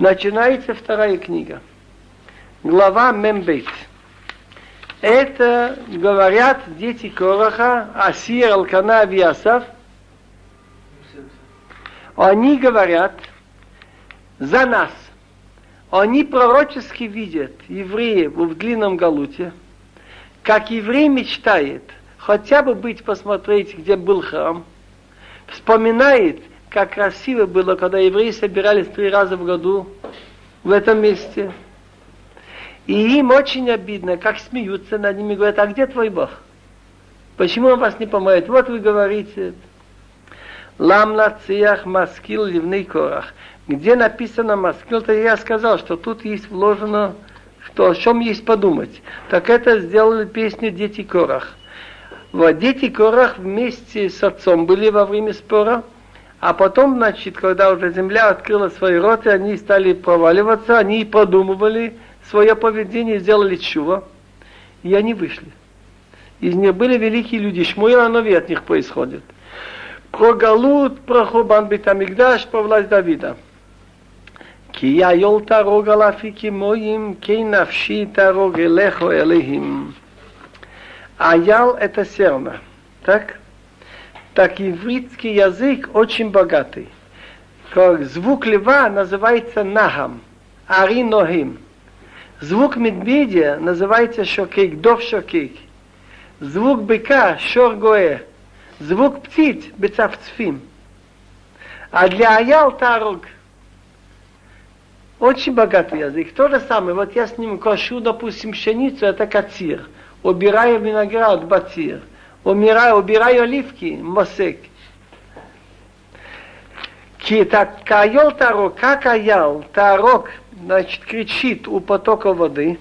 Начинается вторая книга. Глава Мембейт. Это говорят дети Короха, Асир, Алкана, Виасав. Они говорят за нас. Они пророчески видят евреев в длинном галуте, как еврей мечтает хотя бы быть посмотреть, где был храм, вспоминает, как красиво было, когда евреи собирались три раза в году в этом месте – и им очень обидно, как смеются над ними, говорят, а где твой Бог? Почему он вас не помогает? Вот вы говорите, лам лациях маскил ливный корах. Где написано маскил, то я сказал, что тут есть вложено, что о чем есть подумать. Так это сделали песню «Дети Корах». Вот дети Корах вместе с отцом были во время спора, а потом, значит, когда уже земля открыла свои роты, они стали проваливаться, они продумывали свое поведение, сделали чува, и они вышли. Из них были великие люди, Шмуил Анови от них происходит. Про Галут, про Хубан Битамигдаш, про власть Давида. Кия йолта рогалафики моим, кей навши тарогалехо элихим. Аял это серна. Так? Так ивритский язык очень богатый. Как звук льва называется нахам, ари нохим. Звук медведя называется шокейк, дов шокейк. Звук быка шор гоэ. Звук птиц бецавцфим. А для аял тарог очень богатый язык. То же самое, вот я с ним кошу, допустим, пшеницу, это кацир. Убираю виноград, батир. Умираю, убираю оливки, мосек. Ки так кайол тарок, как аял, тарок, значит, кричит у потока воды,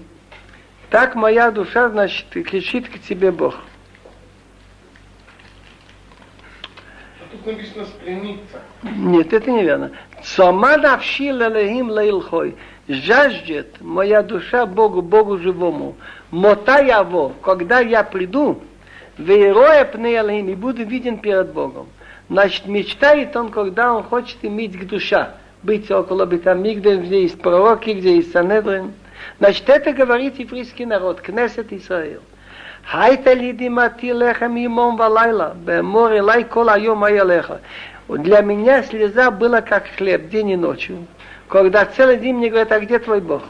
так моя душа, значит, кричит к тебе Бог. А тут написано стремиться. Нет, это неверно. Сама навши лелехим леилхой. Жаждет моя душа Богу, Богу живому. Мота яво, когда я приду, веероя пнеялхим, и буду виден перед Богом. Значит, мечтает он, когда он хочет иметь к душа быть около Бетамигда, где есть пророки, где есть Санедрин. Значит, это говорит еврейский народ, Кнесет Израил. Хайта лидимати лехам имом валайла, бемор элай кол айом аялеха. Для меня слеза была как хлеб день и ночью. Когда целый день мне говорят, а где твой Бог?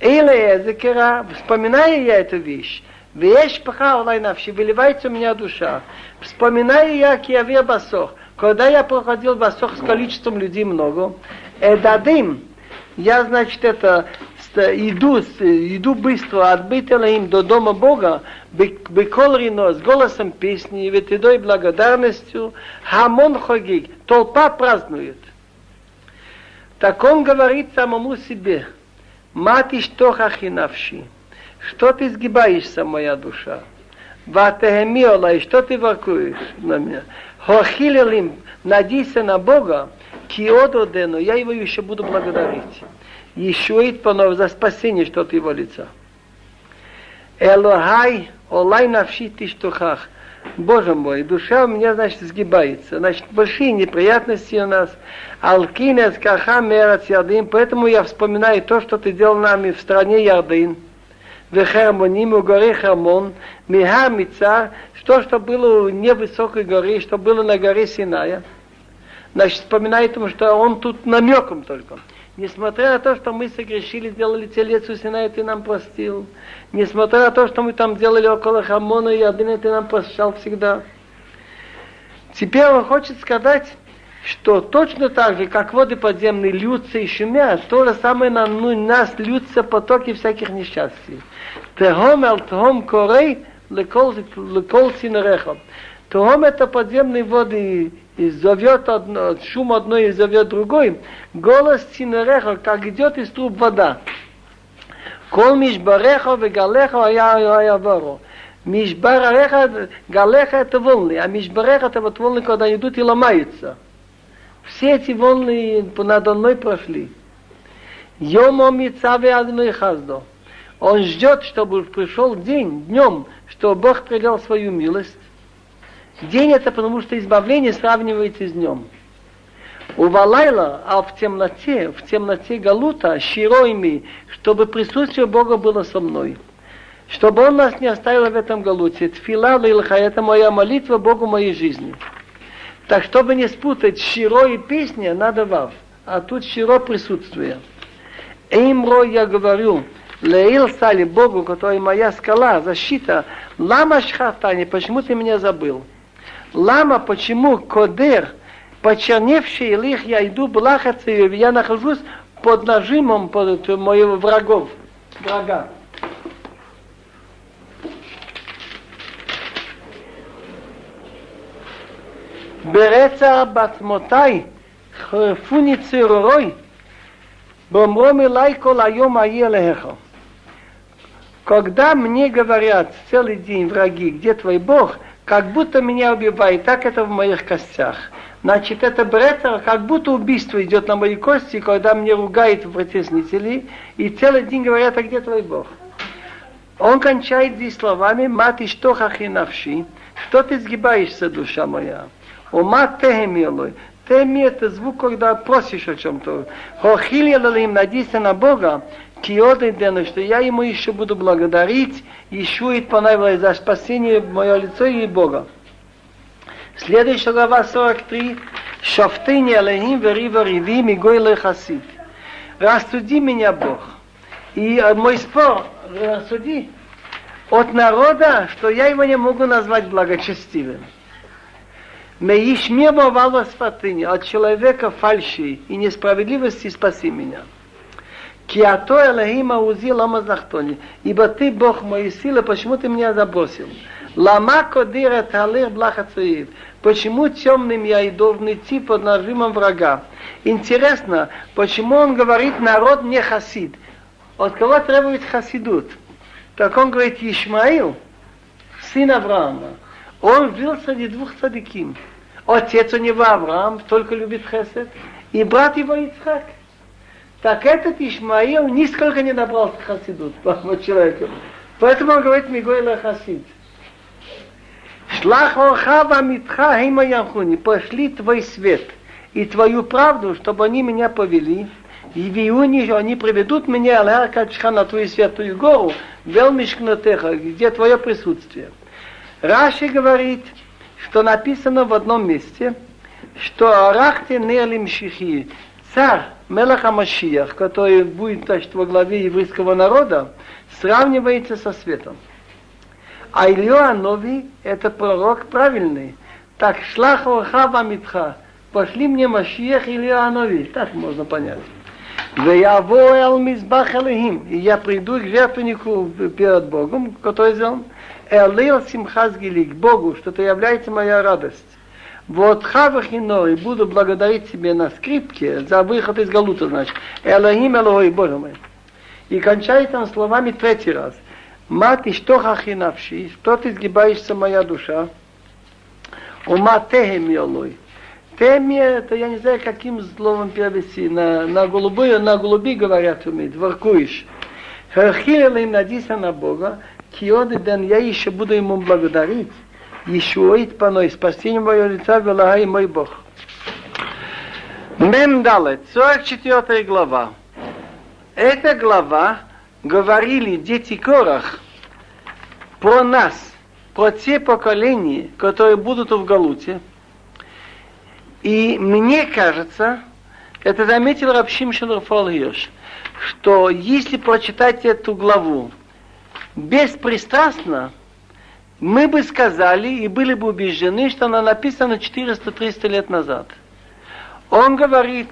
Или закира, вспоминаю я эту вещь, Вещь паха олай навши, выливается у меня душа. Вспоминаю я киаве басох, когда я проходил Восток с количеством людей много, эдадим, я, значит, это иду, иду быстро от им до дома Бога, беколрино, с голосом песни, ветидой благодарностью, хамон хогиг, толпа празднует. Так он говорит самому себе, мати что хахинавши, что ты сгибаешься, моя душа? Ватехемиола, и что ты воркуешь на меня? Хохилелим, надейся на Бога, киододену, я его еще буду благодарить. Еще и понов за спасение что от его лица. Элохай, олай навши тиштухах. Боже мой, душа у меня, значит, сгибается. Значит, большие неприятности у нас. Алкинес каха мерац ярдин. Поэтому я вспоминаю то, что ты делал нами в стране Ярдын. Вехермоним у горы Хермон. Миха то, что было не высокой горе, что было на горе Синая, значит, вспоминает ему, что он тут намеком только. Несмотря на то, что мы согрешили, сделали телец у Синая, ты нам простил. Несмотря на то, что мы там делали около Хамона и Адына, ты нам прощал всегда. Теперь он хочет сказать, что точно так же, как воды подземные льются и шумят, то же самое на ну, нас льются потоки всяких несчастий. Техом эл техом корей, лекол синереха. Tuhom это подземные воды, и зовет одно, шум одной и зовет другой. Голос синереха, как идет из труб вода. Кол мишбареха вегалеха ая воро. Мишбареха, галеха это волны, а мишбареха это вот волны, когда идут и ломаются. Все эти волны надо мной прошли. Йомо мицаве адной хаздо. Он ждет, чтобы пришел день, днем, что Бог придал свою милость. День это потому, что избавление сравнивается с днем. У Валайла, а в темноте, в темноте Галута, щиройми, чтобы присутствие Бога было со мной. Чтобы Он нас не оставил в этом Галуте. Тфила лилха, это моя молитва Богу моей жизни. Так, чтобы не спутать щиро и песня, надо вав. А тут щиро присутствие. Эймро я говорю, Леил стали Богу, который моя скала, защита. Лама шхатани, почему ты меня забыл? Лама, почему кодер, почерневший лих, я иду блахаться, я нахожусь под нажимом под моих врагов, врага. ברצע בעצמותיי חרפוני צרורוי באומרום אליי כל היום אהיה להיכל. Когда мне говорят целый день враги, где твой Бог, как будто меня убивает, так это в моих костях. Значит, это бретер, как будто убийство идет на мои кости, когда мне ругают притеснители, и целый день говорят, а где твой Бог? Он кончает здесь словами, мати что хахинавши, что ты сгибаешься, душа моя? Ума техемилой. Теми это звук, когда просишь о чем-то. Хохили им надейся на Бога, киоды что я ему еще буду благодарить, еще и понравилось за спасение мое лицо и Бога. Следующая глава 43. Шафтыни алейхим верива риви мигой лехасид. Рассуди меня, Бог. И мой спор, рассуди от народа, что я его не могу назвать благочестивым. Меишме мовала святыни, от человека фальши и несправедливости спаси меня. Киато Элохима узи лама захтони. Ибо ты, Бог моей силы, почему ты меня забросил? Лама кодира талир блахацуив. Почему темным я и должен идти под нажимом врага? Интересно, почему он говорит, народ не хасид? От кого требует хасидут? Так он говорит, Ишмаил, сын Авраама, он жил среди двух цадиким. Отец у него Авраам, только любит Хесед, и брат его Ицхак. Так этот Ишмаил нисколько не добрался к по человеку. Поэтому он говорит Мигойла Хасид. Шлах Охава Митха Хима Ямхуни, пошли твой свет и твою правду, чтобы они меня повели, и в июне они приведут меня Аляркачха на твою святую гору, Велмишкнотеха, где твое присутствие. Раши говорит, что написано в одном месте, что Арахте Нерлим Шихи, царь Мелаха Машиях, который будет значит, во главе еврейского народа, сравнивается со светом. А Илья Нови – это пророк правильный. Так, шлах Орхава Митха, пошли мне Машиях Илья Нови, так можно понять. И я приду к жертвеннику перед Богом, который сделан, Элил Симхаз Гилик, Богу, что это является моя радость. Вот Хавахино, и буду благодарить тебе на скрипке за выход из Галута, значит. Элохим Элохой, Боже мой. И кончает там словами третий раз. Мати, что хахинавши, что ты сгибаешься, моя душа? Ума техем елой. Теми, это я не знаю, каким словом перевести. На, на голубую, на голуби говорят умеет, воркуешь. Хахилил им надейся на Бога, Киоды ден я еще буду ему благодарить. Ишуит паной, спасение мое лица, велагай мой Бог. Мем далет, 44 глава. Эта глава говорили дети Корах про нас, про те поколения, которые будут в Галуте. И мне кажется, это заметил Рабшим Шелрафал что если прочитать эту главу беспристрастно, мы бы сказали и были бы убеждены, что она написана 400-300 лет назад. Он говорит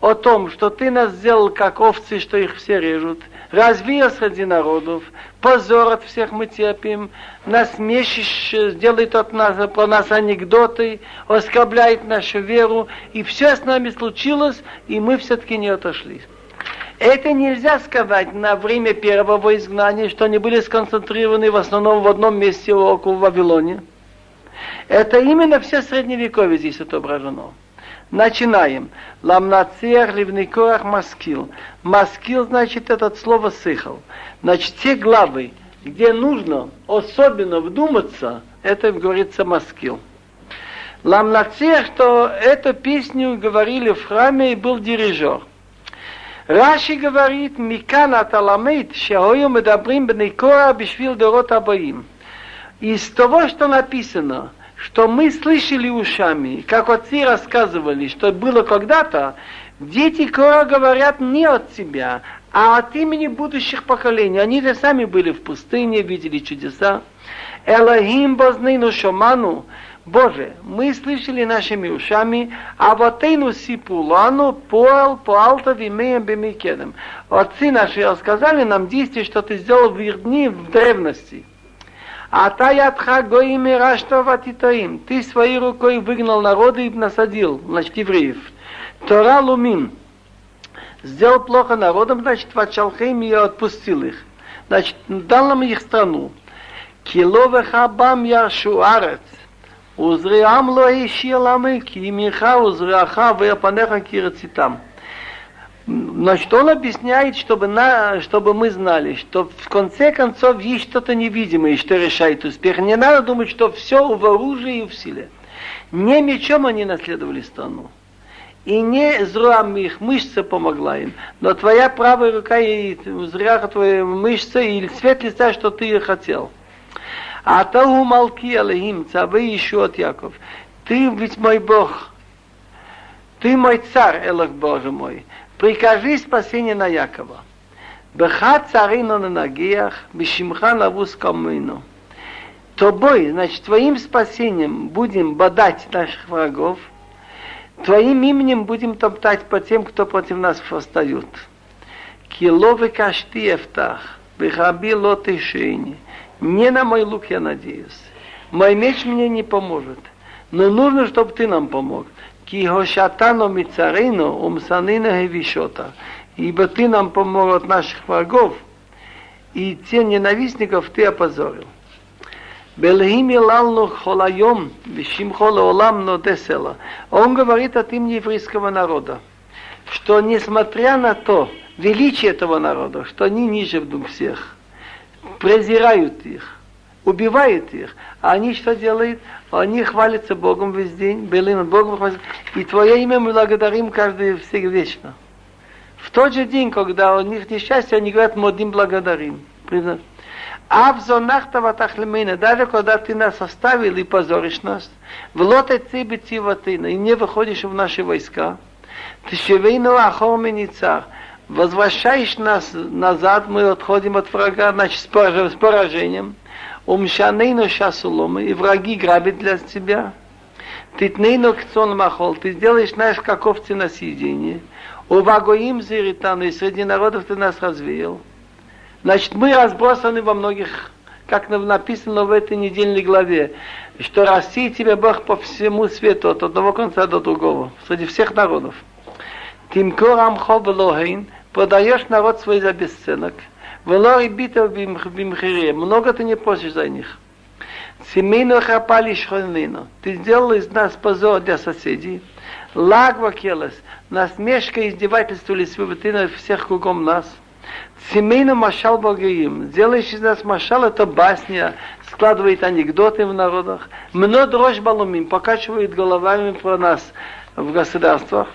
о том, что ты нас сделал как овцы, что их все режут, развеял среди народов, позор от всех мы терпим, насмешишь, делает от нас, про нас анекдоты, оскорбляет нашу веру, и все с нами случилось, и мы все-таки не отошли. Это нельзя сказать на время первого изгнания, что они были сконцентрированы в основном в одном месте около Вавилоне. Это именно все средневековье здесь отображено. Начинаем. Ламнацер ливникорах маскил. Маскил значит это слово сыхал. Значит, те главы, где нужно особенно вдуматься, это говорится маскил. Ламнацех, что эту песню говорили в храме и был дирижер. Раши говорит, מכאן אתה למד שהיו מדברים בני קורא בשביל דורות הבאים. Из того, что написано, что мы слышали ушами, как отцы рассказывали, что было когда-то, дети Кора говорят не от себя, а от имени будущих поколений. Они же сами были в пустыне, видели чудеса. Элохим бознейну шоману, Боже, мы слышали нашими ушами, а вот эйну сипулану поал по алта вимеем бемикедем. Отцы наши рассказали нам действие, что ты сделал в их дни в древности. А та ядха гоими раштова титаим. Ты своей рукой выгнал народы и насадил, значит, евреев. Тора лумим. Сделал плохо народам, значит, вачалхейм и отпустил их. Значит, дал нам их страну. Кило вехабам яшу арец. וזריעם לא השאיר למה כי ימיך וזרעך ויפניך כרציתם. Значит, он объясняет, чтобы, на, чтобы мы знали, что в конце концов есть что-то невидимое, что решает успех. Не надо думать, что все в оружии и в силе. Не мечом они наследовали страну. И не зрам их мышца помогла им, но твоя правая рука и зря твоя мышца и цвет лица, что ты хотел. А Атау Малки Алехим, Цавы от Яков. Ты ведь мой Бог. Ты мой царь, Элах Боже мой. Прикажи спасение на Якова. Беха царину на нагиях, бешимха навус камыну. Тобой, значит, твоим спасением будем бодать наших врагов, твоим именем будем топтать по тем, кто против нас восстают. Киловы кашти эфтах, бехаби лотышини. Не на мой лук я надеюсь. Мой меч мне не поможет. Но нужно, чтобы ты нам помог. Ки хошатано мицарину умсанина хевишота. Ибо ты нам помог от наших врагов, и те ненавистников ты опозорил. Белхими лалну холайом, вишим хола олам но десела. Он говорит от имени еврейского народа, что несмотря на то, величие этого народа, что они ниже в всех, презирают их, убивают их. А они что делают? Они хвалятся Богом весь день, были над Богом хвалятся. И Твое имя мы благодарим каждый всех вечно. В тот же день, когда у них несчастье, они говорят, модим благодарим. Авзонахтава тахлемейна, даже когда ты нас оставил и позоришь нас, в лоте цибе и не выходишь в наши войска, ты шевейну ахор меницар, возвращаешь нас назад, мы отходим от врага, значит, с поражением. Умшанейну шасуломы, и враги грабят для тебя. Ты тнейну кцон махол, ты сделаешь наш как овцы на съедение. Увагоим зиритану, и среди народов ты нас развеял. Значит, мы разбросаны во многих, как написано в этой недельной главе, что Россия тебе Бог по всему свету, от одного конца до другого, среди всех народов. Тимкор амхо велохейн, продаешь народ свой за бесценок. Велори битов бимхире, много ты не просишь за них. Семейно хапали шхонину. Ты сделал из нас позор для соседей. Лагва келес, насмешка и издевательство на всех кругом нас. Семейно машал богоим. Сделаешь из нас машал, это басня, складывает анекдоты в народах. Мно дрожь балумим, покачивает головами про нас в государствах.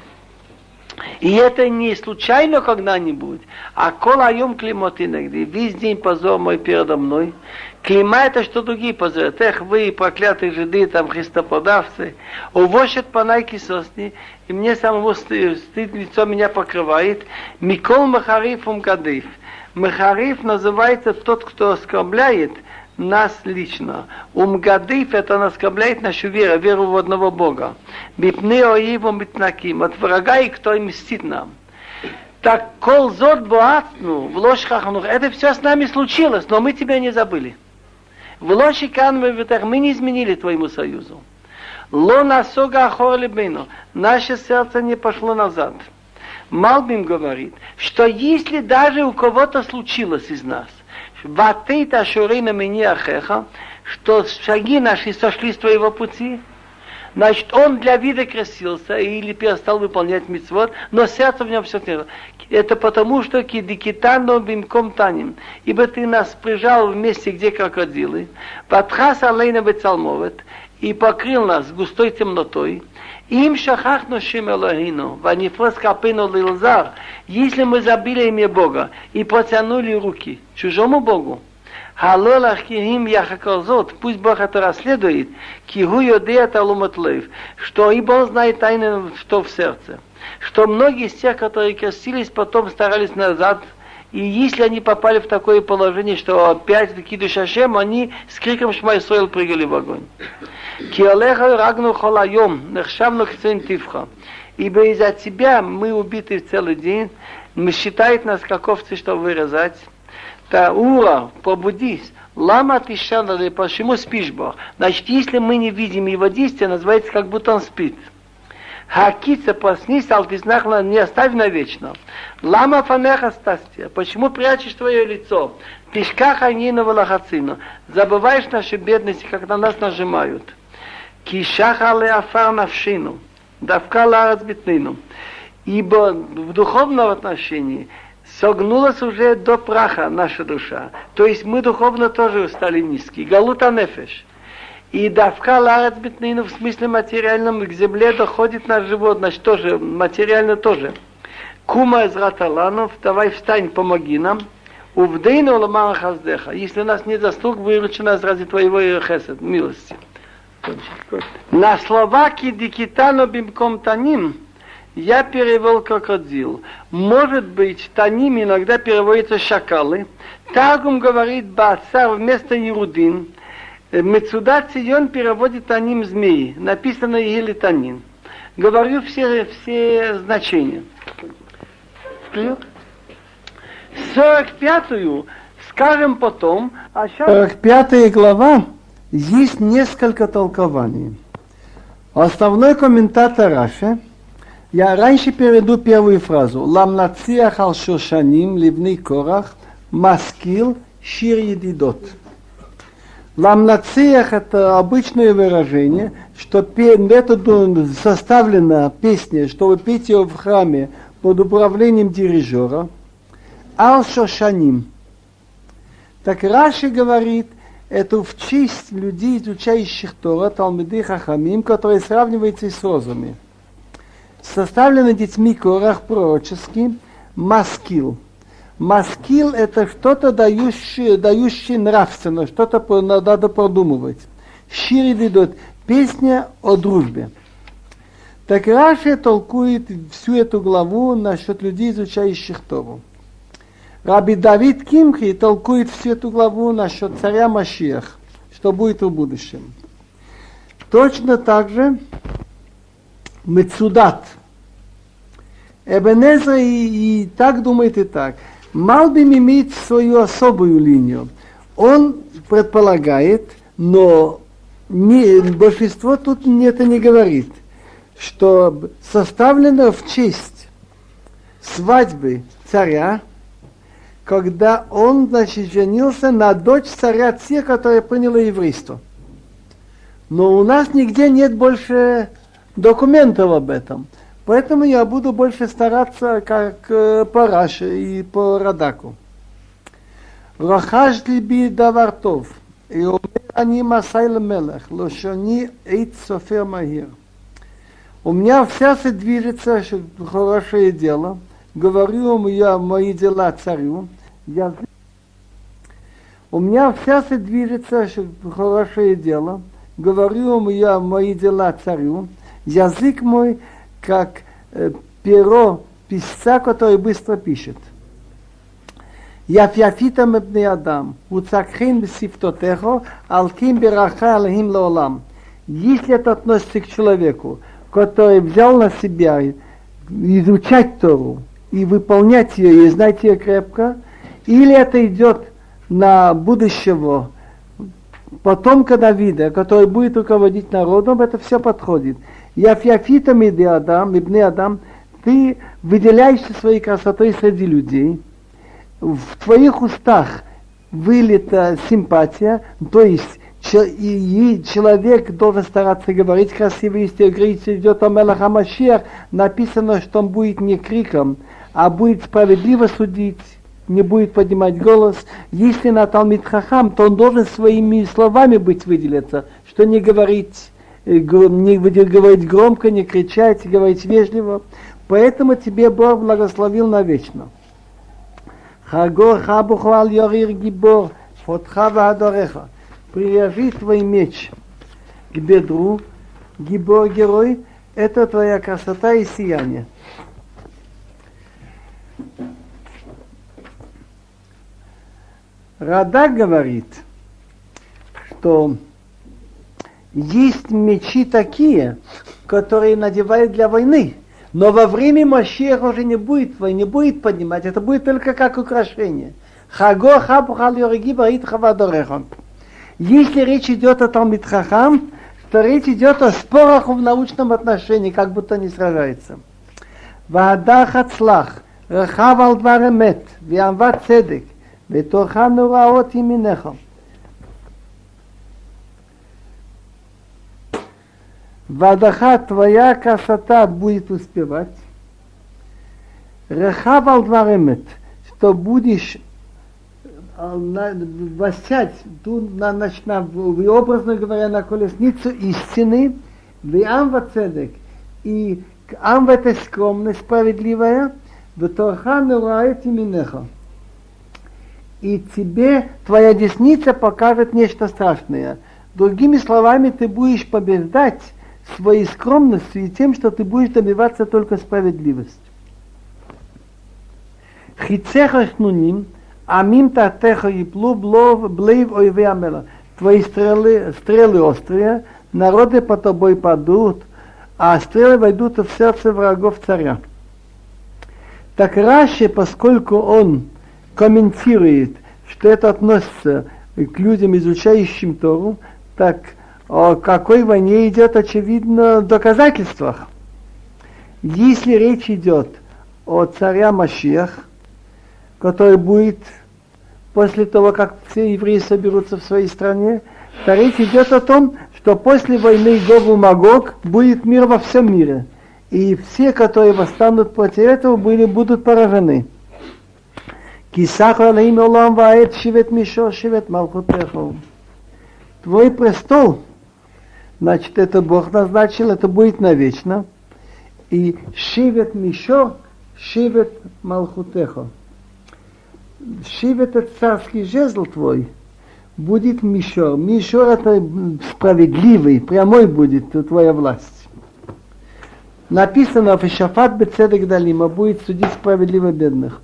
И это не случайно когда-нибудь, а колаем климат иногда. Весь день позор мой передо мной. Клима это что другие позорят. Эх, вы, проклятые жиды, там, христопродавцы, увозят по найке сосни, и мне самому стыд, стыд лицо меня покрывает. Микол Махарифум Кадыф. Махариф называется тот, кто оскорбляет – нас лично. Умгадыв это наскобляет нашу веру, веру в одного Бога. Бипны оиву митнаким, от врага и кто им мстит нам. Так кол зод боатну, в ложь хаханух, это все с нами случилось, но мы тебя не забыли. В ложь мы не изменили твоему союзу. Ло насога ахор лебейну, наше сердце не пошло назад. Малбим говорит, что если даже у кого-то случилось из нас, Ватейта шурейна мини ахеха, что шаги наши сошли с твоего пути, значит, он для вида красился или перестал выполнять митцвот, но сердце в нем все твердо. Это потому, что кидикитано бимком таним, ибо ты нас прижал в месте, где крокодилы, ватхас алейна бецалмовет, и покрыл нас густой темнотой. Им шахахну шим Элохину, ванифрос капину лилзар, если мы забили имя Бога и протянули руки чужому Богу, Халолах кихим яхакозот, пусть Бог это расследует, кигу йодея талуматлев, что ибо он знает тайны, что в сердце. Что многие из тех, которые крестились, потом старались назад и если они попали в такое положение, что опять Кидуш Шашем, они с криком Шмайсоил прыгали в огонь. Киолеха рагну холайом, нехшавну. Ибо из-за тебя мы убиты в целый день, мы считает нас как овцы, что вырезать. Таура, пробудись. Лама ты почему спишь, Бог? Значит, если мы не видим его действия, называется, как будто он спит. Хакица проснись, алтизнахла не оставь навечно. Лама фанеха стастия. Почему прячешь твое лицо? Тишкаха ханину валахацину. Забываешь наши бедности, на нас нажимают. Кишаха леафар навшину. Давка ларас битнину. Ибо в духовном отношении согнулась уже до праха наша душа. То есть мы духовно тоже стали низкие. Галута нефеш. И давка ларец битнину в смысле материальном к земле доходит наш живот, значит тоже материально тоже. Кума из раталанов, давай встань, помоги нам. Увдейну ламара хаздеха. Если нас нет заслуг, выручи нас ради твоего хесед, милости. На словаки дикитано бимком таним я перевел крокодил. Может быть, таним иногда переводится шакалы. Таргум говорит бацар вместо ерудин. Мецуда Цион переводит аним змеи. Написано елитанин. Говорю все, все значения. 45-ю скажем потом, а сейчас... 45 глава есть несколько толкований. Основной комментатор Раши, я раньше перейду первую фразу. Ламнациях ал шошаним ливный корах маскил шир едидот. Ламнациях это обычное выражение, что методу составлена песня, чтобы петь ее в храме под управлением дирижера. Ал Шошаним. Так Раши говорит, это в честь людей, изучающих Тора, Талмиды Хахамим, которые сравниваются с розами. Составлены детьми Корах пророческий, Маскил – Маскил – это что-то дающее, дающее нравственно, что-то надо продумывать. Шири ведут песня о дружбе. Так Раши толкует всю эту главу насчет людей, изучающих Тору. Раби Давид Кимхи толкует всю эту главу насчет царя Машиах, что будет в будущем. Точно так же Мецудат. Эбенезра и, и так думает и так – Малбим имеет свою особую линию. Он предполагает, но не, большинство тут это не говорит, что составлено в честь свадьбы царя, когда он, значит, женился на дочь царя те, которая приняла еврейство. Но у нас нигде нет больше документов об этом. Поэтому я буду больше стараться, как э, по Раше и по Радаку. Рахаш либи давартов, и они масайл мелах, лошони эйт софер махир. У меня в сердце движется хорошее дело, говорю я мои дела царю, я... У меня в сердце движется хорошее дело, говорю я мои дела царю, язык мой как э, перо писца, который быстро пишет. יפיפיתם מבני אדם, וצקחין בשפתותיכו, על ким ברכה עליהם לעולם. Если это относится к человеку, который взял на себя изучать Тору и выполнять ее, и знать ее крепко, или это идет на будущего потомка Давида, который будет руководить народом, это все подходит. Яфьяфита миды Адам, мибны Адам, ты выделяешься своей красотой среди людей, в твоих устах вылета симпатия, то есть и человек должен стараться говорить красиво, если говорится, идет о Мелаха Машиах, написано, что он будет не криком, а будет справедливо судить, не будет поднимать голос. Если на Талмит Хахам, то он должен своими словами быть выделиться, что не говорить, не говорить громко, не кричать, говорить вежливо. Поэтому тебе Бог благословил навечно. Хагор хабухвал йорир гибор, фотха вадореха. Привяжи твой меч к бедру, гибор герой, это твоя красота и сияние. Рада говорит, что есть мечи такие, которые надевают для войны. Но во время Машеха уже не будет войны, не будет поднимать, это будет только как украшение. Хаго хабухал йореги барит хавадорехон. Если речь идет о Талмит Хахам, то речь идет о спорах в научном отношении, как будто не сражается. Ваадах ацлах, рахав ал дваремет, виамва цедек, ותוכה נוראות ימינך. Вадаха твоя красота будет успевать. Рехавал дваремет, что будешь восять, тут на, на, на, образно говоря, на колесницу истины, в амва и амва это скромность справедливая, в торха нурает именеха и тебе твоя десница покажет нечто страшное. Другими словами, ты будешь побеждать своей скромностью и тем, что ты будешь добиваться только справедливости. Хицеха шнуним, амим татеха и блейв ойве амела. Твои стрелы, стрелы острые, народы по тобой падут, а стрелы войдут в сердце врагов царя. Так Раши, поскольку он комментирует, что это относится к людям, изучающим Тору, так о какой войне идет, очевидно, в доказательствах. Если речь идет о царя Машиах, который будет после того, как все евреи соберутся в своей стране, то речь идет о том, что после войны Гогу Магог будет мир во всем мире. И все, которые восстанут против этого, были, будут поражены. Твой престол, значит, это Бог назначил, это будет навечно. И шивет мишо, шивет малхутеху. Шивет это царский жезл твой, будет мишор. Мишор это справедливый, прямой будет твоя власть. Написано в Шафат Бецедек Далима будет судить справедливо бедных.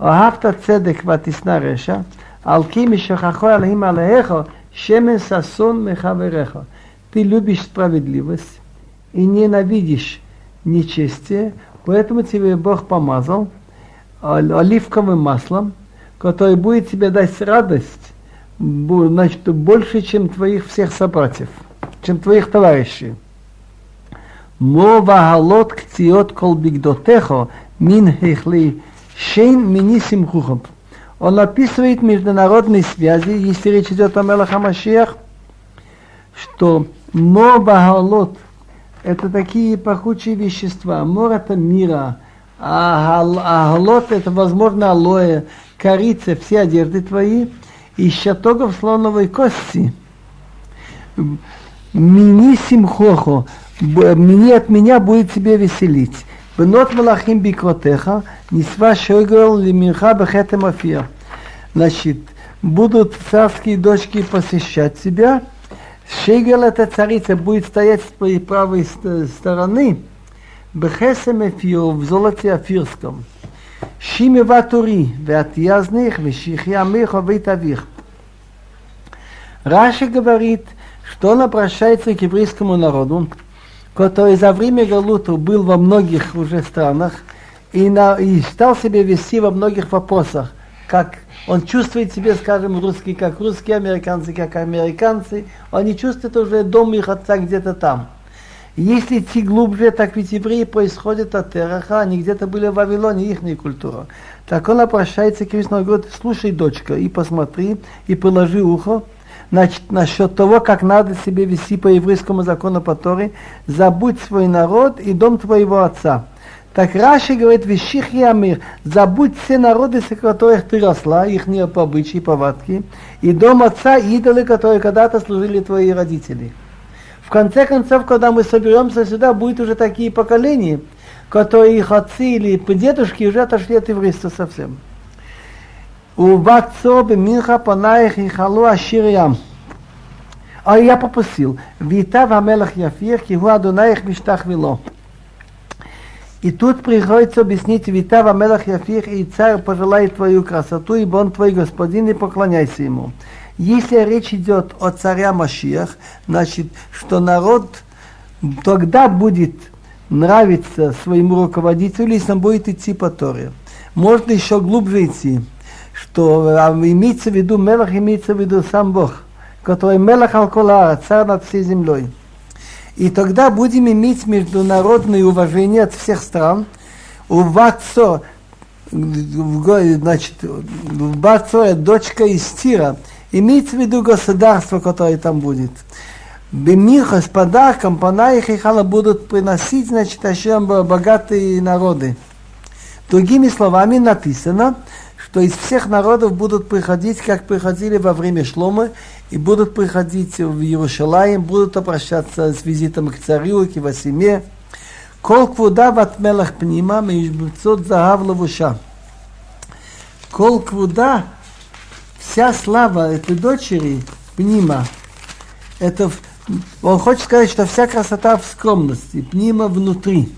אהבת צדק ותשנא רשע, על כי משכחו אלוהים עליך, шемен сасон мехавереха. Ты любишь справедливость и ненавидишь нечестие, поэтому тебе Бог помазал оливковым маслом, который будет тебе дать радость, значит, больше, чем твоих всех собратьев, чем твоих товарищей. Мо вагалот ктиот кол бигдотехо мин хехли Шейн Минисим Хухаб. Он описывает международные связи, если речь идет о Машиях, что Мобагалот – это такие пахучие вещества. Мор – это мира, а галот – это, возможно, алоэ, корица, все одежды твои, и щатогов слоновой кости. Мини симхохо, мини от меня будет тебе веселить. Бенот Малахим Бикротеха, Нисва Шойгал Лимирха Бехетем Афир. Значит, будут царские дочки посещать себя. Шейгел, эта царица, будет стоять с твоей правой стороны. Бехесем Эфир, в золоте афирском. Шиме ватури, ватьязных, вешихья меха вейтавих. Раши говорит, что он обращается к еврейскому народу, который за время Галута был во многих уже странах и, на, и стал себя вести во многих вопросах, как он чувствует себя, скажем, русский как русские, американцы как американцы, он не чувствует уже дом их отца где-то там. Если идти глубже, так ведь евреи происходят от Тераха, они где-то были в Вавилоне, их культура. Так он обращается к Кришну говорит, слушай, дочка, и посмотри, и положи ухо, Значит, насчет того, как надо себе вести по еврейскому закону по Торе, забудь свой народ и дом твоего отца. Так Раши говорит, вещих я мир, забудь все народы, с которых ты росла, их не по обычаи, повадки, и дом отца, идолы, которые когда-то служили твои родители. В конце концов, когда мы соберемся сюда, будет уже такие поколения, которые их отцы или дедушки уже отошли от еврейства совсем. У Бацо Минха Панаих и Халу Аширьям. А я попросил, Вита Вамелах Яфир, Кигу Адунаих Миштах Вило. И тут приходится объяснить Вита Вамелах Яфир, и царь пожелает твою красоту, ибо он твой господин, и поклоняйся ему. Если речь идет о царя Машиях, значит, что народ тогда будет нравиться своему руководителю, если он будет идти по Торе. Можно еще глубже идти, что а, имеется в виду, Мелах имеется в виду сам Бог, который Мелах Алкола, царь над всей землей. И тогда будем иметь международное уважение от всех стран. У Бацо, значит, в Бацо дочка из Тира, имеется в виду государство, которое там будет. Бемиха с подарком Панаих и Хала будут приносить, значит, Ашем богатые народы. Другими словами написано, что из всех народов будут приходить, как приходили во время Шлома, и будут приходить в Иерусалим, будут обращаться с визитом к царю, к его семье. Кол квуда ват мелах пнима, мишбцот загав лавуша. Кол квуда, вся слава этой дочери, пнима, это, он хочет сказать, что вся красота в скромности, пнима внутри.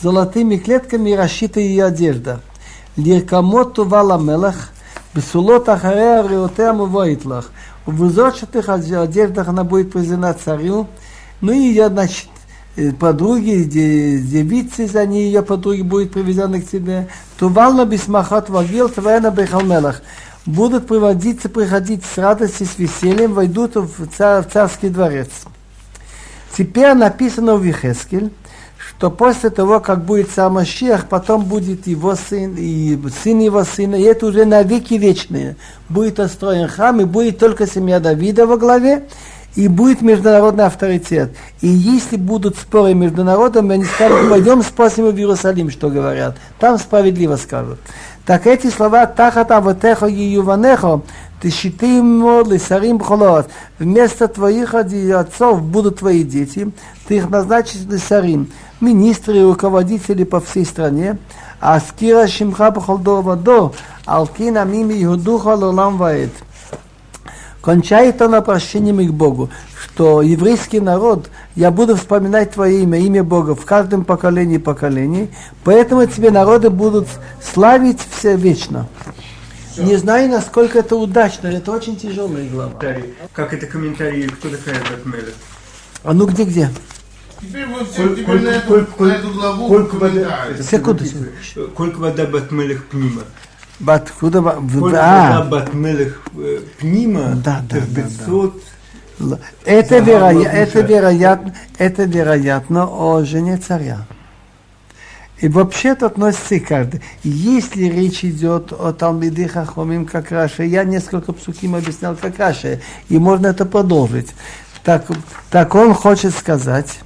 Золотыми клетками расшита ее одежда. Лиркамот тувала мелах, бесулот ахарея риотея мувоитлах в узорчатых одеждах она будет презена царю, ну и ее, значит, э, подруги, девицы за ней, ее подруги будут привезены к тебе. Тувална бисмахат вагил, твоена бехалмелах. Будут приводиться, приходить с радостью, с весельем, войдут в, цар, в царский дворец. Теперь написано в Вихескель, что после того, как будет сам Машиах, потом будет его сын и сын его сына, и это уже на веки вечные. Будет отстроен храм, и будет только семья Давида во главе, и будет международный авторитет. И если будут споры между народами, они скажут, пойдем спросим в Иерусалим, что говорят. Там справедливо скажут. Так эти слова «Тахат аватеха и юванехо» Тишитим лисарим бхолот. Вместо твоих отцов будут твои дети. Ты их назначишь лисарим министры и руководители по всей стране, а скира шимха бхолдо вадо, алкина мими иудуха лолам ваэт. Кончает он обращением к Богу, что еврейский народ, я буду вспоминать твое имя, имя Бога в каждом поколении поколений, поэтому тебе народы будут славить все вечно. Все. Не знаю, насколько это удачно, это очень тяжелая глава. Как это комментарий, кто такая Бэтмелет? А ну где-где? Теперь вы все теперь на эту, на эту главу комментарии. Секунду, Кольк вода батмелех пнима. Бат, куда ба... Кольк вода батмелех пнима. Да, да, да. 500 это, вероя... это, вероятно, это вероятно о жене царя. И вообще это относится и каждый. Если речь идет о Талмиде Хахомим как Раша, я несколько псуким объяснял как Раша, и можно это продолжить. Так, так он хочет сказать,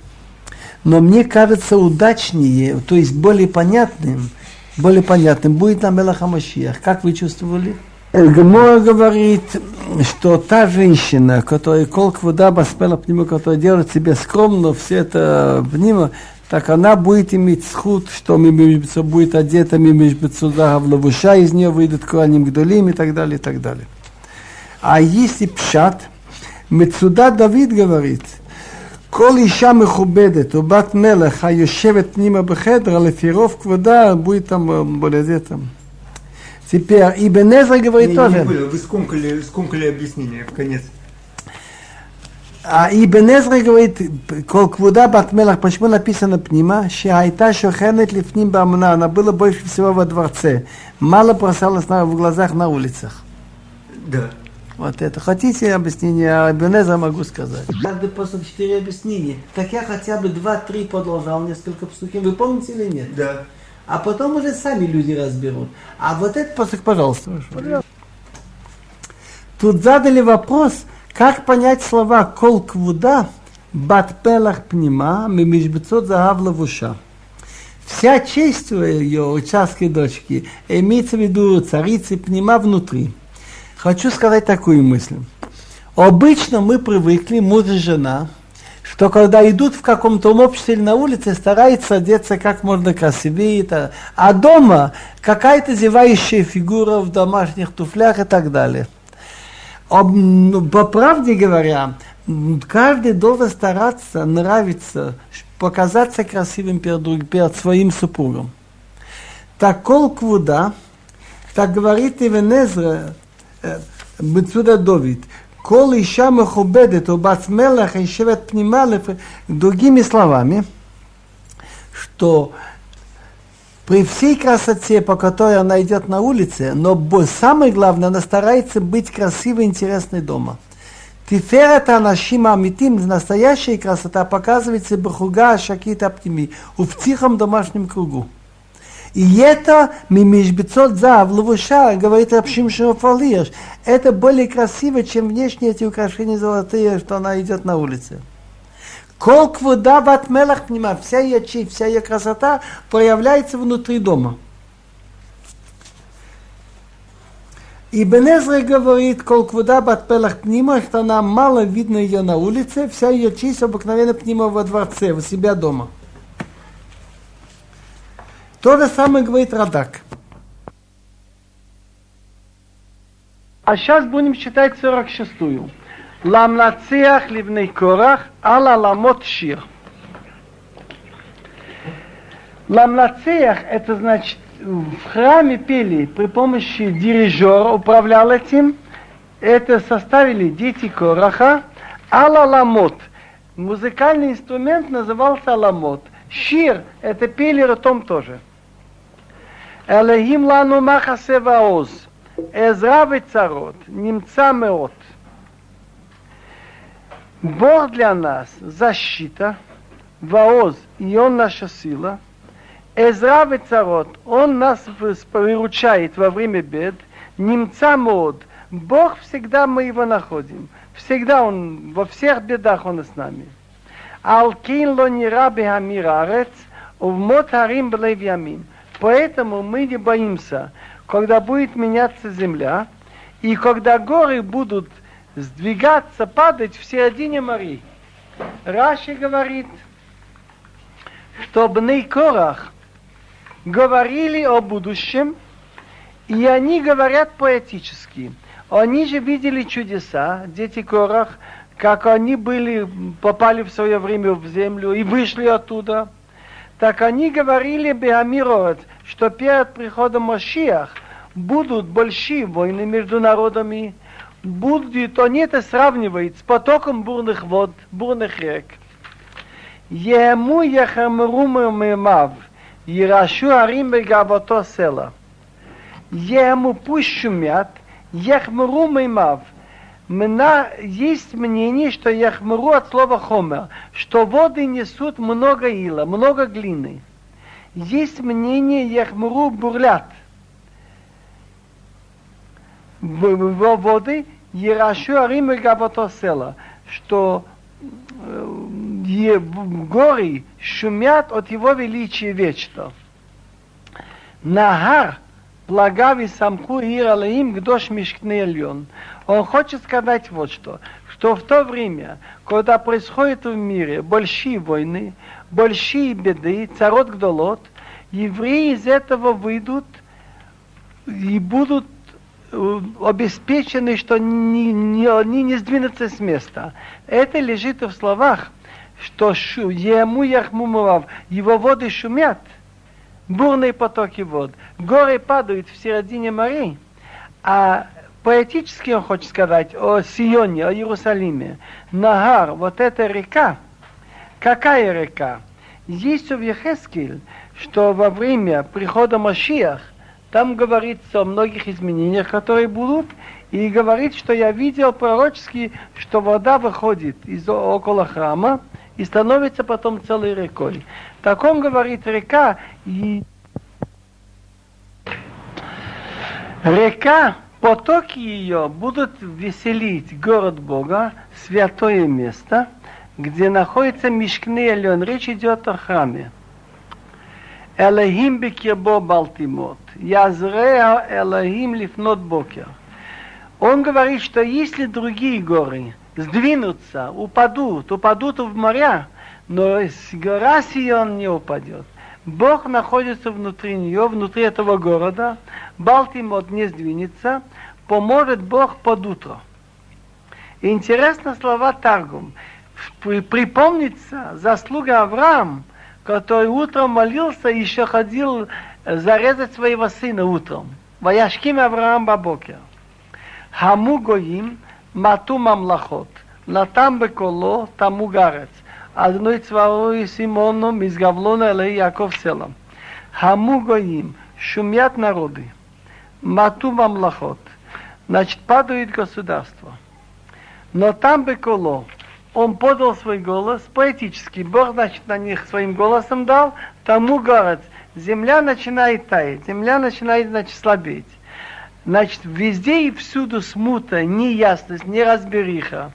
но мне кажется удачнее, то есть более понятным, более понятным будет на Мелаха Машиях. Как вы чувствовали? Гмор говорит, что та женщина, которая колк вода баспела нему, которая делает себе скромно, все это внима, так она будет иметь сход, что мимишбецо будет одета мимишбецо в лавуша, из нее выйдет куаним гдолим и так далее, и так далее. А если пшат, Мецуда Давид говорит – כל אישה מכובדת או בת מלך היושבת פנימה בחדר, לפי רוב כבודה, будет там более там. Теперь Ибн Эзра говорит не, тоже. Не понял, вы скомкали, скомкали объяснение в конец. А Ибн Эзра говорит, кол квуда бат мелах, почему написано пнима, шайта шохенет лифним бамна, она была больше всего во дворце, мало бросалась в глазах на улицах. Да. Вот это. Хотите объяснение? А Бенеза могу сказать. Каждый после четыре объяснения. Так я хотя бы два-три продолжал несколько псуким. Вы помните или нет? Да. А потом уже сами люди разберут. А вот этот посох, пожалуйста. Тут задали вопрос, как понять слова кол квуда, бат пелах пнима, мимишбецот загав лавуша. Вся честь ее, царской дочки, имеется в виду царицы Пнима внутри. Хочу сказать такую мысль. Обычно мы привыкли, муж и жена, что когда идут в каком-то обществе или на улице, стараются одеться как можно красивее, а дома какая-то зевающая фигура в домашних туфлях и так далее. Ну, по правде говоря, каждый должен стараться нравиться, показаться красивым перед, перед своим супругом. Так квуда, так говорит Ивенезра, Бецуда Довид, кол иша мехубедет, у бацмелах и шевет пнималев, другими словами, что при всей красоте, по которой она идет на улице, но самое главное, она старается быть красивой и интересной дома. Тиферет Анашима Амитим, настоящая красота показывается Бахуга Шакит Аптими, в тихом домашнем кругу. И это мимишбецот за в лавуша, говорит Рабшим Шарафалиш, это более красиво, чем внешние эти украшения золотые, что она идет на улице. Кол квуда бат мелах пнима, вся ее честь, вся ее красота проявляется внутри дома. И Бенезра говорит, кол квуда бат пелах пнима, что она мало видно ее на улице, вся ее честь обыкновенно пнима во дворце, у себя дома. То же самое говорит Радак. А сейчас будем читать 46-ю. Ламнацеах ливней корах, ала ламот шир. Ламнацеах, это значит в храме пели при помощи дирижера, управлял этим. Это составили дети Кораха. Алла ламот. Музыкальный инструмент назывался ламот. Шир – это пели ртом тоже. Элехим лану махасе ваоз. Эзра царот. Немца меот. Бог для нас защита, ваоз, и Он наша сила – Эзра царот, он нас выручает во время бед, немца мод. Бог всегда мы его находим. Всегда он, во всех бедах он с нами. Алкин ло не раби хамирарец, в мотарим блев ямим. Поэтому мы не боимся, когда будет меняться земля, и когда горы будут сдвигаться, падать в середине морей. Раши говорит, что Бней Корах говорили о будущем, и они говорят поэтически. Они же видели чудеса, дети Корах, как они были, попали в свое время в землю и вышли оттуда. Так они говорили Беамирот, что перед приходом Машиах будут большие войны между народами, будет, они это сравнивают с потоком бурных вод, бурных рек. Ему яхамрумы мемав – Ирашу Арим Бегавото села. Ему пусть шумят, Яхмуру Маймав. Мна, есть мнение, что Яхмуру от слова Хомер, что воды несут много ила, много глины. Есть мнение Яхмуру бурлят. Воды Ерашу Арим Бегавото села, что горы шумят от его величия вечно. Нагар благави самку ир алаим гдош мишкне ильон. Он хочет сказать вот что, что в то время, когда происходят в мире большие войны, большие беды, царот гдолот, евреи из этого выйдут и будут э, обеспечены, что они не, не сдвинутся с места. Это лежит в словах, что ему яхмумовав, его воды шумят, бурные потоки вод, горы падают в середине морей, а поэтически он хочет сказать о Сионе, о Иерусалиме. Нагар, вот эта река, какая река? Есть в Ехескель, что во время прихода Машиах, там говорится о многих изменениях, которые будут, и говорит, что я видел пророчески, что вода выходит из около храма, и становится потом целой рекой. Так он говорит, река и река, потоки ее будут веселить город Бога, святое место, где находится Мишкней Ален. Речь идет о храме. Элохим бекирбо балтимот. Язреа Элохим лифнот бокер. Он говорит, что если другие горы сдвинутся, упадут, упадут в моря, но гора Сион не упадет. Бог находится внутри нее, внутри этого города. Балтимот не сдвинется, поможет Бог под утро. Интересно слова Таргум. Припомнится заслуга Авраам, который утром молился и еще ходил зарезать своего сына утром. Ваяшким Авраам Бабокер. Хаму гоим мату мамлахот. Натам беколо таму гарец. Одной цварой Симону мизгавлона элей Яков селом. Хаму гоим. Шумят народы. Мату мамлахот. Значит, падает государство. Но там беколо. Он подал свой голос поэтически. Бог, значит, на них своим голосом дал. Тому город. Земля начинает таять. Земля начинает, значит, слабеть. Значит, везде и всюду смута, неясность, неразбериха.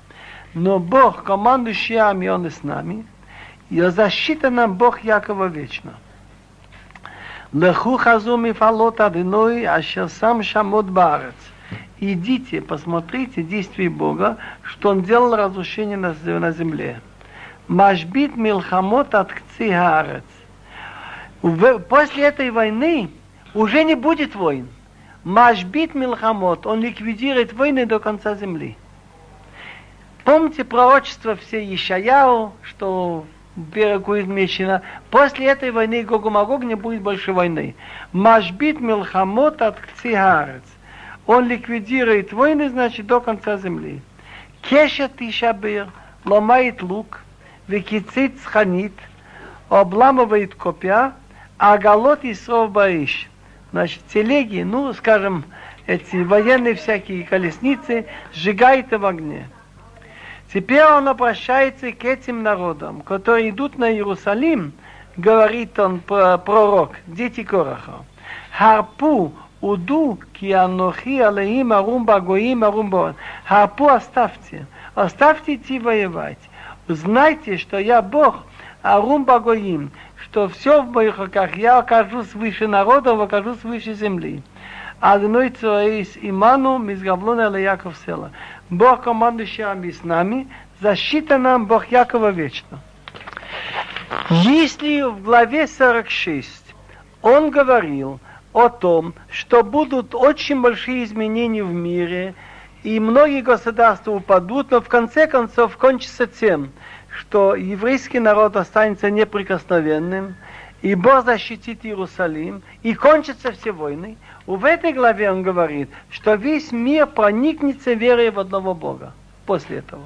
Но Бог, командующий армией, Он и с нами. И защита нам Бог Якова вечно. Леху хазу мифалот адиной, ашер сам шамот барец. Идите, посмотрите действия Бога, что Он делал разрушение на, на земле. Машбит милхамот от кци После этой войны уже не будет войн. Машбит Милхамот, он ликвидирует войны до конца земли. Помните пророчество все Ишаяу, что берегу измечено. После этой войны Гогу Магог не будет больше войны. Машбит Милхамот от Кцигарец. Он ликвидирует войны, значит, до конца земли. Кеша Тишабир ломает лук, викицит ханит, обламывает копья, а галот и сров бариш значит, телеги, ну, скажем, эти военные всякие колесницы, сжигает в огне. Теперь он обращается к этим народам, которые идут на Иерусалим, говорит он, пророк, дети Кораха. Харпу уду ки анохи алеим арум багоим арум бон. Харпу оставьте, оставьте идти воевать. Знайте, что я Бог, арум багоим, что все в моих руках, я окажусь выше народов, окажусь выше земли. Одной цареис иману мизгавлона Яков села. Бог командующий армией с нами, защита нам Бог Якова вечно. Если в главе 46 он говорил о том, что будут очень большие изменения в мире, и многие государства упадут, но в конце концов кончится тем, что еврейский народ останется неприкосновенным, и Бог защитит Иерусалим, и кончатся все войны. В этой главе он говорит, что весь мир проникнется верой в одного Бога после этого.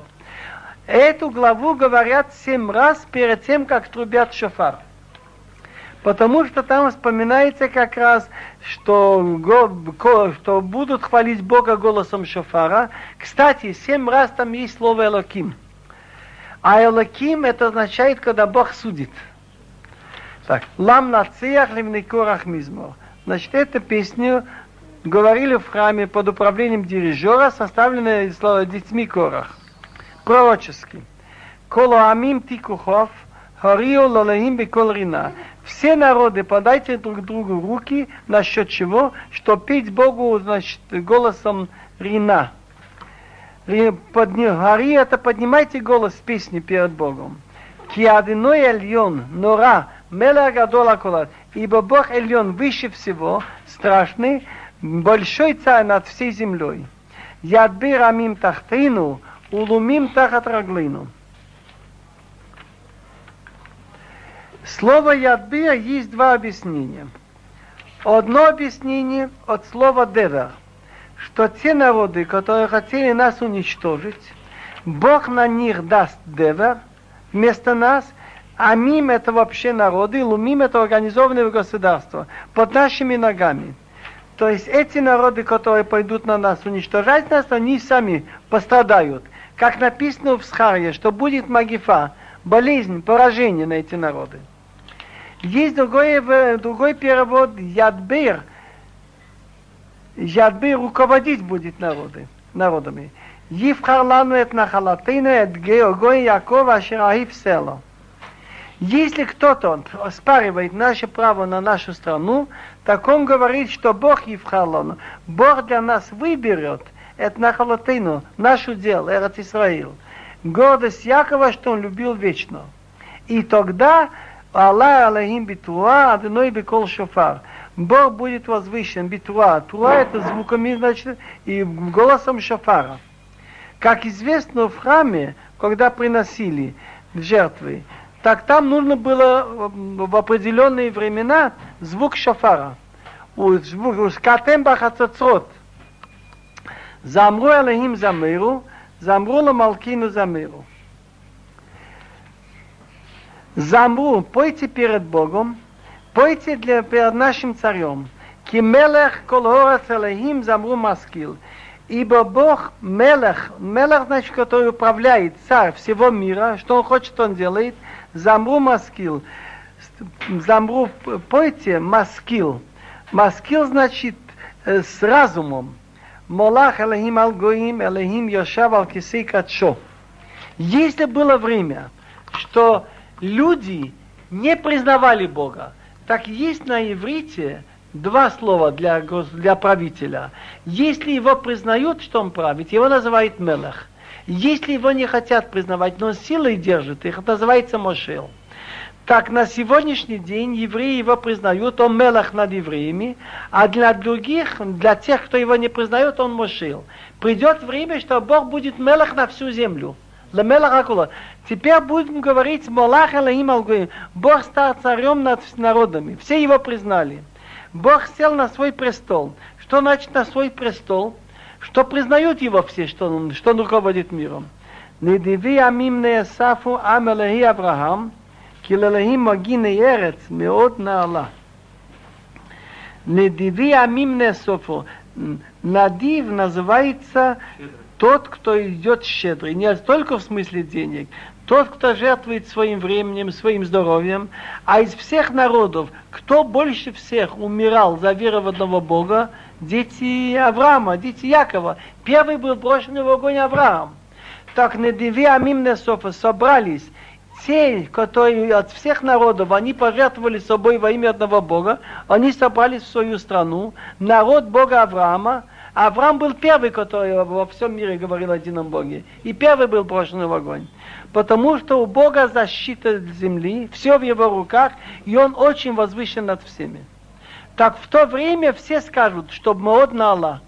Эту главу говорят семь раз перед тем, как трубят шофар. Потому что там вспоминается как раз, что, что будут хвалить Бога голосом шофара. Кстати, семь раз там есть слово «элоким». А Элоким это означает, когда Бог судит. Так, лам нациях корах мизмор. Значит, эту песню говорили в храме под управлением дирижера, составленной из слова детьми корах. Пророческий. Коло амим тикухов, харио лалахим бекол рина. Все народы подайте друг другу руки, насчет чего? Что петь Богу, значит, голосом рина. Гори это поднимайте голос в песне перед Богом. Киадиной Эльон, Нора. Ибо Бог Эльон выше всего, страшный, большой царь над всей землей. Ядби рамим тахтину, улумим тахат раглину. Слово ядбира есть два объяснения. Одно объяснение от слова девер – что те народы, которые хотели нас уничтожить, Бог на них даст девер вместо нас, а это вообще народы, лумим это организованное государство под нашими ногами. То есть эти народы, которые пойдут на нас уничтожать нас, они сами пострадают. Как написано в Схаре, что будет магифа, болезнь, поражение на эти народы. Есть другой, другой перевод, ядбир – Ядбы руководить будет народы, народами. Ивхар лану эт нахалатейну эт геогой Якова Аширахив село. Если кто-то оспаривает наше право на нашу страну, так он говорит, что Бог Евхалон, Бог для нас выберет это нахалатыну, нашу дело, Эрат Исраил. Гордость Якова, что он любил вечно. И тогда Аллах Аллахим битуа, адной бекол шофар. Бог будет возвышен, битуа. Туа это звуками, значит, и голосом шофара. Как известно, в храме, когда приносили жертвы, так там нужно было в определенные времена звук шофара. Скатем бахацацрот. Замру Элохим замиру, замру ламалкину замиру. Замру, пойте перед Богом, пойте для, перед нашим царем. Кимелех колорас Элохим замру маскил. Ибо Бог Мелех, Мелех, значит, который управляет, царь всего мира, что он хочет, он делает, Замру Маскил. Замру, пойте, Маскил. Маскил значит э, с разумом. Молах Элохим Алгоим, Элохим Йошав Ал Кисей Катшо. Если было время, что люди не признавали Бога, так есть на иврите два слова для, для правителя. Если его признают, что он правит, его называют Мелах. Если его не хотят признавать, но силой держит их, это называется Мошел. Так на сегодняшний день евреи его признают, он мелах над евреями, а для других, для тех, кто его не признает, он Мошел. Придет время, что Бог будет мелах на всю землю. Теперь будем говорить Молах Элахим Алгуим. Бог стал царем над народами. Все его признали. Бог сел на свой престол. Что значит на свой престол? Что признают его все, что он, что он руководит миром. נדיבי עמים נאספו עם אלוהי אברהם, כי לאלוהים מגיני ארץ מאוד נעלה. נדיבי עמים נאספו. Надив называется тот, кто идет щедрый. Не только в смысле денег. Тот, кто жертвует своим временем, своим здоровьем. А из всех народов, кто больше всех умирал за веру в одного Бога, дети Авраама, дети Якова. Первый был брошен в огонь Авраам. Так на Деви Амим собрались те, которые от всех народов, они пожертвовали собой во имя одного Бога, они собрались в свою страну, народ Бога Авраама, Авраам был первый, который во всем мире говорил о едином Боге. И первый был брошен в огонь. Потому что у Бога защита земли, все в его руках, и он очень возвышен над всеми так в то время все скажут, что Маод на Аллах.